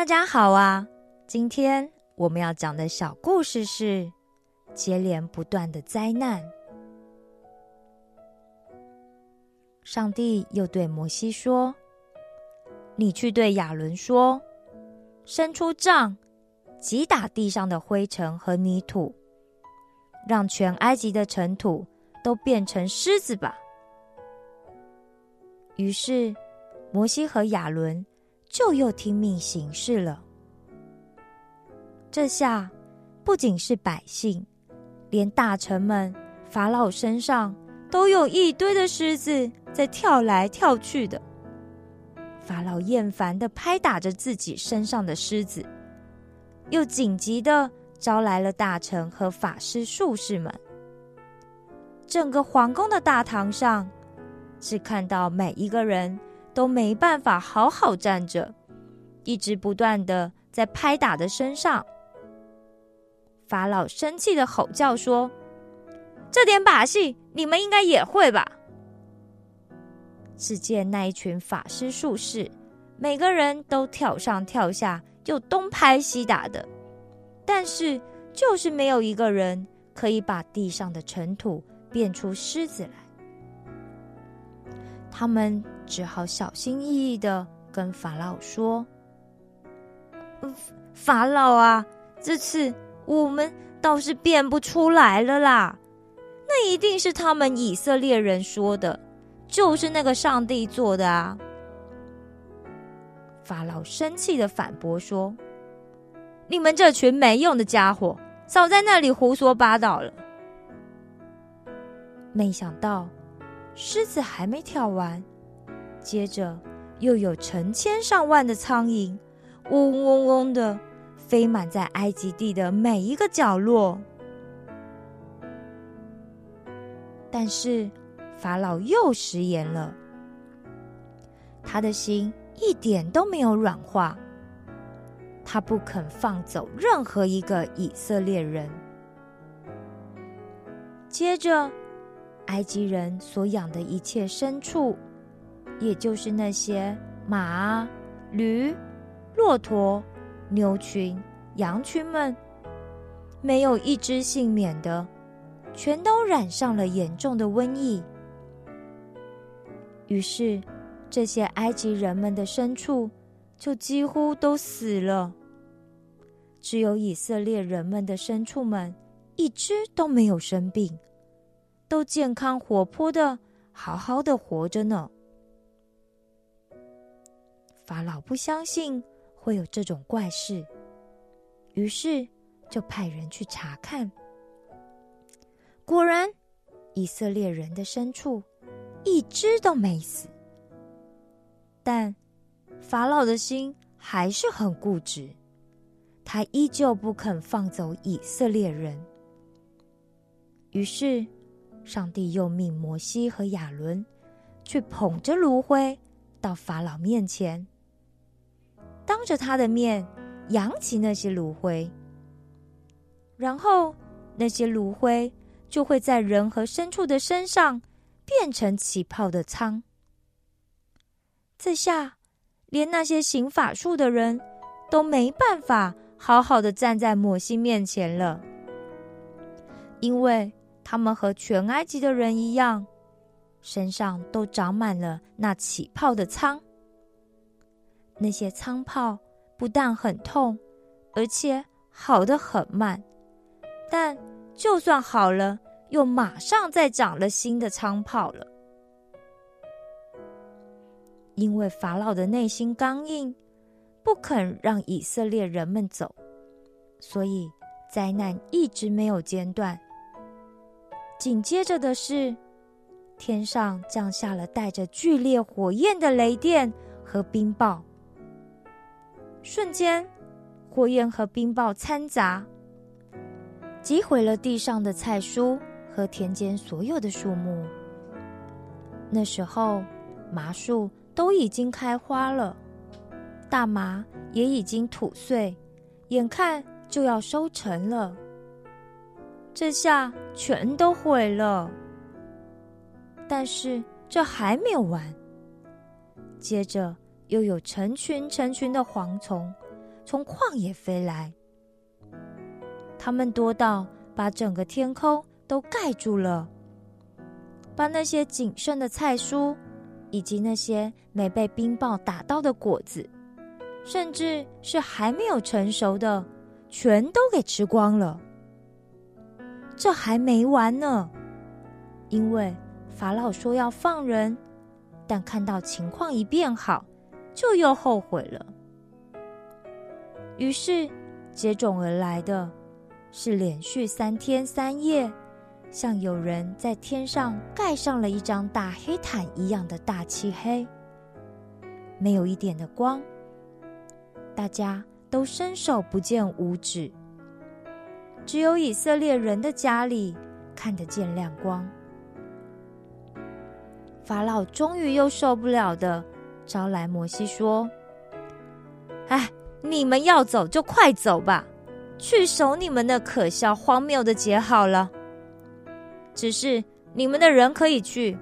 大家好啊！今天我们要讲的小故事是接连不断的灾难。上帝又对摩西说：“你去对亚伦说，伸出杖，击打地上的灰尘和泥土，让全埃及的尘土都变成狮子吧。”于是，摩西和亚伦。就又听命行事了。这下不仅是百姓，连大臣们、法老身上都有一堆的狮子在跳来跳去的。法老厌烦的拍打着自己身上的狮子，又紧急的招来了大臣和法师、术士们。整个皇宫的大堂上，只看到每一个人。都没办法好好站着，一直不断的在拍打的身上。法老生气的吼叫说：“这点把戏，你们应该也会吧？”只见那一群法师术士，每个人都跳上跳下，又东拍西打的，但是就是没有一个人可以把地上的尘土变出狮子来。他们只好小心翼翼的跟法老说：“法老啊，这次我们倒是变不出来了啦。那一定是他们以色列人说的，就是那个上帝做的啊。”法老生气的反驳说：“你们这群没用的家伙，少在那里胡说八道了。”没想到。狮子还没跳完，接着又有成千上万的苍蝇，嗡嗡嗡的飞满在埃及地的每一个角落。但是法老又食言了，他的心一点都没有软化，他不肯放走任何一个以色列人。接着。埃及人所养的一切牲畜，也就是那些马、驴、骆驼、牛群、羊群们，没有一只幸免的，全都染上了严重的瘟疫。于是，这些埃及人们的牲畜就几乎都死了，只有以色列人们的牲畜们一只都没有生病。都健康活泼的，好好的活着呢。法老不相信会有这种怪事，于是就派人去查看。果然，以色列人的牲畜一只都没死。但法老的心还是很固执，他依旧不肯放走以色列人。于是。上帝又命摩西和亚伦去捧着炉灰到法老面前，当着他的面扬起那些炉灰，然后那些炉灰就会在人和牲畜的身上变成起泡的汤。这下，连那些行法术的人都没办法好好的站在摩西面前了，因为。他们和全埃及的人一样，身上都长满了那起泡的疮。那些疮泡不但很痛，而且好的很慢。但就算好了，又马上再长了新的疮泡了。因为法老的内心刚硬，不肯让以色列人们走，所以灾难一直没有间断。紧接着的是，天上降下了带着剧烈火焰的雷电和冰雹。瞬间，火焰和冰雹掺杂，击毁了地上的菜蔬和田间所有的树木。那时候，麻树都已经开花了，大麻也已经吐穗，眼看就要收成了。这下全都毁了，但是这还没有完。接着又有成群成群的蝗虫，从旷野飞来，它们多到把整个天空都盖住了，把那些仅剩的菜蔬，以及那些没被冰雹打到的果子，甚至是还没有成熟的，全都给吃光了。这还没完呢，因为法老说要放人，但看到情况一变好，就又后悔了。于是接踵而来的是连续三天三夜，像有人在天上盖上了一张大黑毯一样的大漆黑，没有一点的光，大家都伸手不见五指。只有以色列人的家里看得见亮光。法老终于又受不了的招来摩西说：“哎，你们要走就快走吧，去守你们那可笑荒谬的节好了。只是你们的人可以去，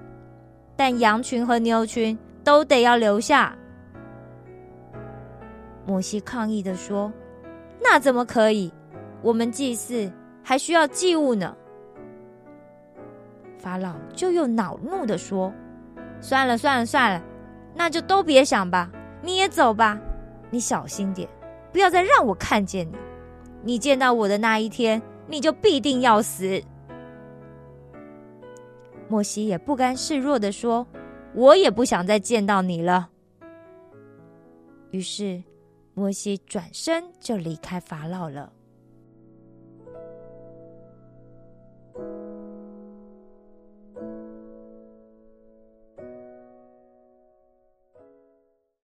但羊群和牛群都得要留下。”摩西抗议的说：“那怎么可以？”我们祭祀还需要祭物呢。法老就又恼怒的说：“算了算了算了，那就都别想吧。你也走吧，你小心点，不要再让我看见你。你见到我的那一天，你就必定要死。”莫西也不甘示弱的说：“我也不想再见到你了。”于是，摩西转身就离开法老了。